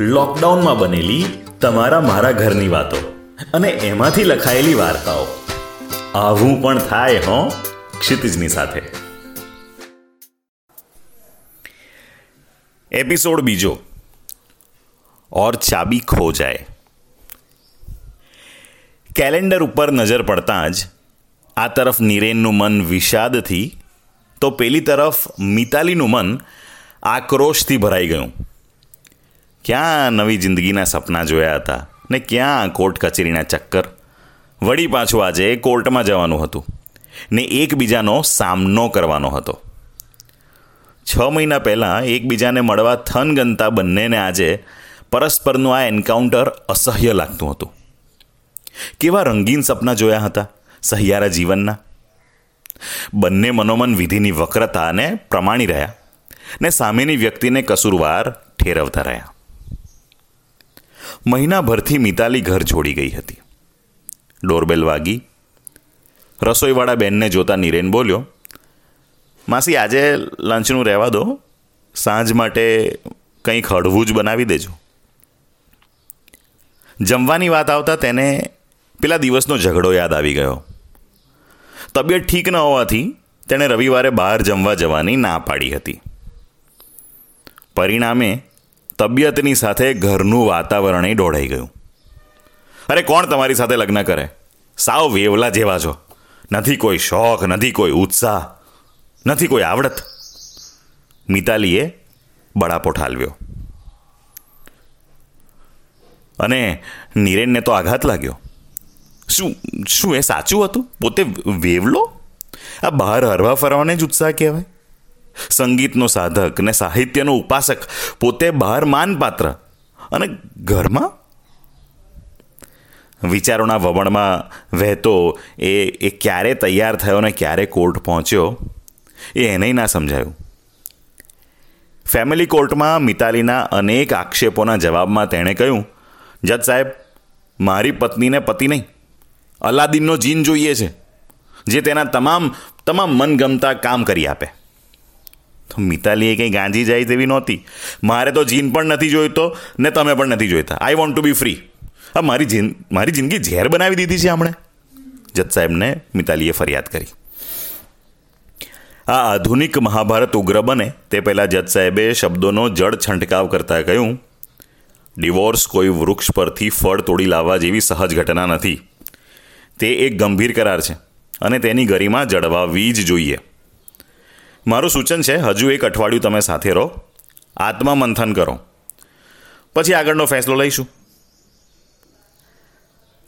લોકડાઉનમાં બનેલી તમારા મારા ઘરની વાતો અને એમાંથી લખાયેલી વાર્તાઓ. આવું પણ થાય, હો? ક્ષિતિજની સાથે. એપિસોડ બીજો. ઓર ચાબી ખો જાય. કેલેન્ડર ઉપર નજર પડતાં જ આ તરફ નિરેનનું મન વિષાદથી, તો પેલી તરફ મિતાલીનું મન આક્રોશથી ભરાઈ ગયું. ક્યાં નવી જિંદગીના સપના જોયા હતા ને ક્યાં કોર્ટ કચેરીના ચક્કર? વળી પાછું આજે કોર્ટમાં જવાનું હતું ને એકબીજાનો સામનો કરવાનો હતો. છ મહિના પહેલાં એકબીજાને મળવા થન ગનતા બંનેને આજે પરસ્પરનું આ એન્કાઉન્ટર અસહ્ય લાગતું હતું. કેવા રંગીન સપના જોયા હતા સહિયારા જીવનના? બંને મનોમન વિધિની વક્રતાને પ્રમાણી રહ્યા ને સામેની વ્યક્તિને કસૂરવાર ઠેરવતા રહ્યા. મહિનાભરથી મિતાલી ઘર છોડી ગઈ હતી. ડોરબેલ વાગી. રસોઈવાળા બેનને જોતા નિરેન બોલ્યો, માસી, આજે લંચનું રહેવા દો. સાંજ માટે કંઈક હળવું જ બનાવી દેજો. જમવાની વાત આવતા તેને પેલા દિવસનો ઝઘડો યાદ આવી ગયો. તબિયત ઠીક ન હોવાથી તેણે રવિવારે બહાર જમવા જવાની ના પાડી હતી. પરિણામે તબિયતની સાથે ઘરનું વાતાવરણ દોડાઈ ગયું. અરે કોણ તમારી સાથે લગ્ન કરે? સાવ વેવલા જેવા છો. નથી કોઈ શોખ, નથી કોઈ ઉત્સાહ, નથી કોઈ આવડત. મિતાલીએ બળાપો ઠાલવ્યો અને નિરેનને તો આઘાત લાગ્યો. શું શું એ સાચું હતું? પોતે વેવલો? આ બહાર હરવા ફરવાને જ ઉત્સાહ કહેવાય? સંગીતનો સાધક ને સાહિત્યનો ઉપાસક પોતે બહાર માનપાત્ર. અને ઘરમાં? વિચારોના વમણમાં વહેતો એ એ ક્યારે તૈયાર થયો ને ક્યારે કોર્ટ પહોંચ્યો, એ એને ના સમજાયું. ફેમિલી કોર્ટમાં મિતાલીના અનેક આક્ષેપોના જવાબમાં તેણે કહ્યું, જજ સાહેબ, મારી પત્નીને પતિ નહીં. અલાદીનનો જીન જોઈએ છે, જે તેના તમામ તમામ મનગમતા કામ કરી આપે. તો મિતાલીએ કંઈ ગાંજી જાય તેવી નહોતી. મારે તો જીન પણ નથી જોઈતો ને તમે પણ નથી જોઈતા. I want to be free હા મારી જીન, મારી જિંદગી ઝેર બનાવી દીધી છે હમણે. જજ સાહેબને મિતાલીએ ફરિયાદ કરી. આ આધુનિક મહાભારત ઉગ્ર બને. તે પહેલાં જજ સાહેબે શબ્દોનો જડ છંટકાવ કરતા કહ્યું, ડિવોર્સ કોઈ વૃક્ષ પરથી ફળ તોડી લાવવા જેવી સહજ ઘટના નથી. તે એક ગંભીર કરાર છે અને તેની ગરિમા જળવાવી જ જોઈએ. મારું સૂચન છે, હજુ એક અઠવાડિયું તમે સાથે રહો. આત્મા મંથન કરો. પછી આગળનો ફેસલો લઈશું.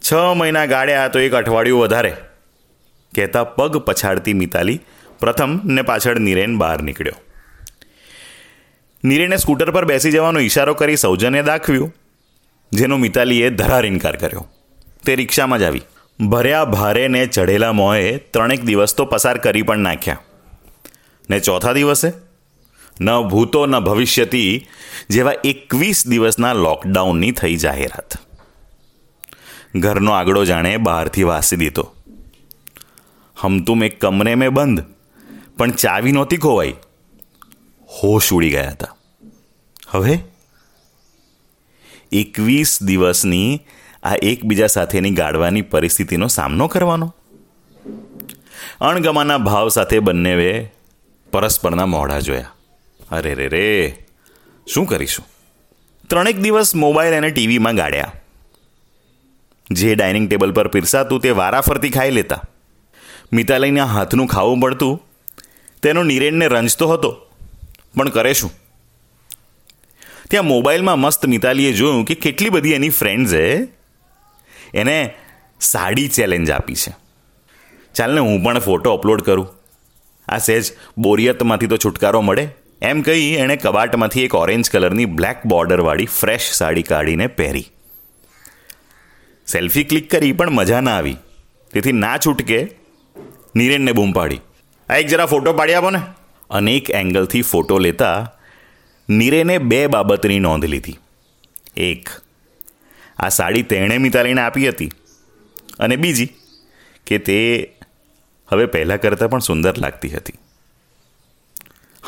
છ મહિના ગાળ્યા તો એક અઠવાડિયું વધારે. કહેતા પગ પછાડતી મિતાલી પ્રથમ ને પાછળ નિરેન બહાર નીકળ્યો. નિરેને સ્કૂટર પર બેસી જવાનો ઈશારો કરી સૌજન્ય દાખવ્યું, જેનો મિતાલીએ ધરાર ઇનકાર કર્યો. તે રિક્ષામાં જ આવી. ભર્યા ભારે ને ચઢેલા મોએ ત્રણેક દિવસ તો પસાર કરી પણ નાખ્યા. ને ચોથા દિવસે? ન ભૂતો ન ભવિષ્યથી જેવા એકવીસ દિવસના લોકડાઉનની થઈ જાહેરાત. ઘરનો આગળો જાણે બહારથી વાસી દીધો. હમતું મેં કમરે મેં બંધ, પણ ચાવી નહોતી ખોવાઈ. હોશ ઉડી ગયા હતા. હવે? એકવીસ દિવસની આ એકબીજા સાથેની ગાળવાની પરિસ્થિતિનો સામનો કરવાનો? અણગમાના ભાવ સાથે બંનેવે પરસ્પરના મોઢા જોયા. અરે રે રે, શું કરીશું? ત્રણેક દિવસ મોબાઈલ અને ટીવીમાં ગાળ્યા જે ડાઇનિંગ ટેબલ પર પીરસાતું તે વારાફરતી ખાઈ લેતા. મિતાલીના હાથનું ખાવું પડતું. તેનો નિરેણને રંજતો હતો. પણ કરે શું? ત્યાં મોબાઈલમાં મસ્ત મિતાલીએ જોયું કે કેટલી બધી એની ફ્રેન્ડ્સે એને સાડી ચેલેન્જ આપી છે. ચાલને હું પણ ફોટો અપલોડ કરું. આ સહેજ બોરિયતમાંથી તો છુટકારો મળે. એમ કહી એણે કબાટમાંથી એક ઓરેન્જ કલરની બ્લેક બોર્ડરવાળી ફ્રેશ સાડી કાઢીને પહેરી. સેલ્ફી ક્લિક કરી પણ મજા ના આવી. તેથી ના છૂટકે નીરેનને બૂમ પાડી. આ એક જરા ફોટો પાડી આપો ને. અનેક એંગલથી ફોટો લેતા નીરેને બે બાબતની નોંધ લીધી. એક, આ સાડી તેણે મિતાલીને આપી હતી. અને બીજી, કે તે હવે પહેલાં કરતાં પણ સુંદર લાગતી હતી.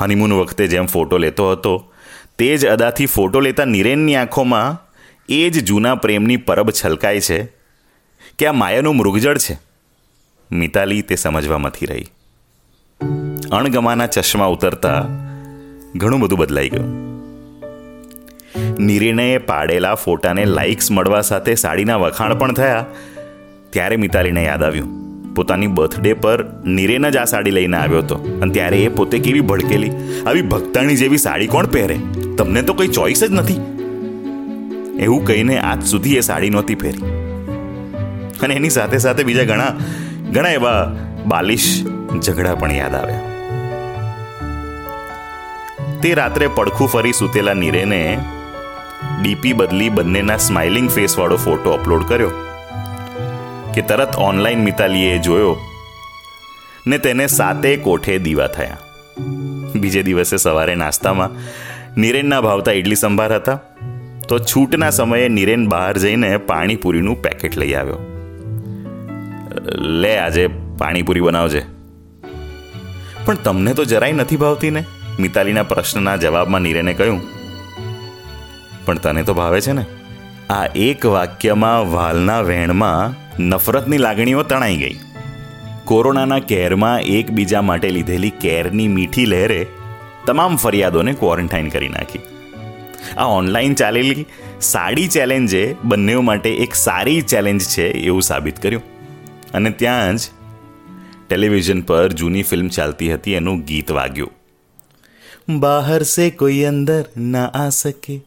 હનીમૂન વખતે જેમ ફોટો લેતો હતો, તે જ અદાથી ફોટો લેતા નિરેનની આંખોમાં એ જ જૂના પ્રેમની પરબ છલકાય છે કે આ માયાનું મૃગજળ છે. મિતાલી તે સમજવામાંથી રહી. અણગમાના ચશ્મા ઉતરતા ઘણું બધું બદલાઈ ગયું. નિર્ણયે પાડેલા ફોટાને લાઇક્સ મળવા સાથે સાડીના વખાણ પણ થયા, ત્યારે મિતાલીને યાદ આવ્યું. પોતાની બર્થડે પર નિરેન જ આ સાડી લઈને આવ્યો હતો. અને ત્યારે એ પોતે કેવી ભડકેલી, આવી ભક્તાણી જેવી સાડી કોણ પહેરે? તમને તો કોઈ ચોઈસ જ નથી. એવું કહીને આજ સુધી એ સાડી નહોતી પહેરી. અને એની સાથે સાથે બીજા ઘણા ઘણા એવા બાલિશ ઝઘડા પણ યાદ આવ્યા. તે રાત્રે પડખું ફરી સૂતેલા નીરેને ડીપી બદલી બંનેના સ્માઇલિંગ ફેસવાળો ફોટો અપલોડ કર્યો. કે તરત ઓનલાઈન મિતાલીએ જોયો ને તેને સાતે કોઠે દીવા થયા. બીજે દિવસે સવારે નાસ્તામાં નિરેનના ભાવતા ઇડલી સંભાર હતા તો છૂટના સમયે નિરેન બહાર જઈને પાણીપુરીનું પેકેટ લઈ આવ્યો. લે, આજે પાણીપુરી બનાવજે. પણ તમને તો જરાય નથી ભાવતી ને? મિતાલીના પ્રશ્નના જવાબમાં નીરેને કહ્યું. પણ તને તો ભાવે છે ને? આ એક વાક્યમાં વાલના વહેણમાં નફરતની લાગણીઓ તણાઈ ગઈ. કોરોનાના કેરમાં એકબીજા માટે લીધેલી કેરની મીઠી લહેરે તમામ ફરિયાદોને ક્વોરન્ટાઇન કરી નાખી. આ ઓનલાઈન ચાલેલી સાડી ચેલેન્જે બંને માટે એક સારી ચેલેન્જ છે એવું સાબિત કર્યું. અને ત્યાં જ ટેલિવિઝન પર જૂની ફિલ્મ ચાલતી હતી, એનું ગીત વાગ્યું. બહાર સે કોઈ અંદર ના આ સકે,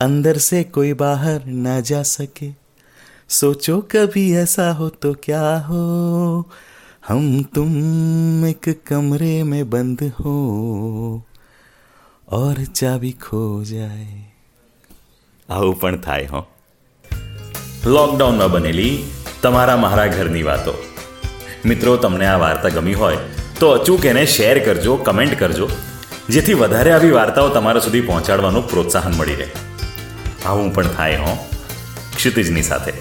અંદર સે કોઈ બહાર ના જા સકે. सोचो कभी ऐसा हो तो क्या हो हम तुम एक कमरे में बंद हो और चाबी खो जाए આવું પણ થાય હો લોકડાઉનમાં બનેલી તમારા મારા ઘરની વાતો મિત્રો તમને આ વાર્તા ગમી હોય તો અચૂક એને શેર કરજો કમેન્ટ કરજો જેથી વધારે આવી વાર્તાઓ તમારા સુધી પહોંચાડવાનું પ્રોત્સાહન મળી રહે આવું પણ થાય હો ક્ષિતિજની સાથે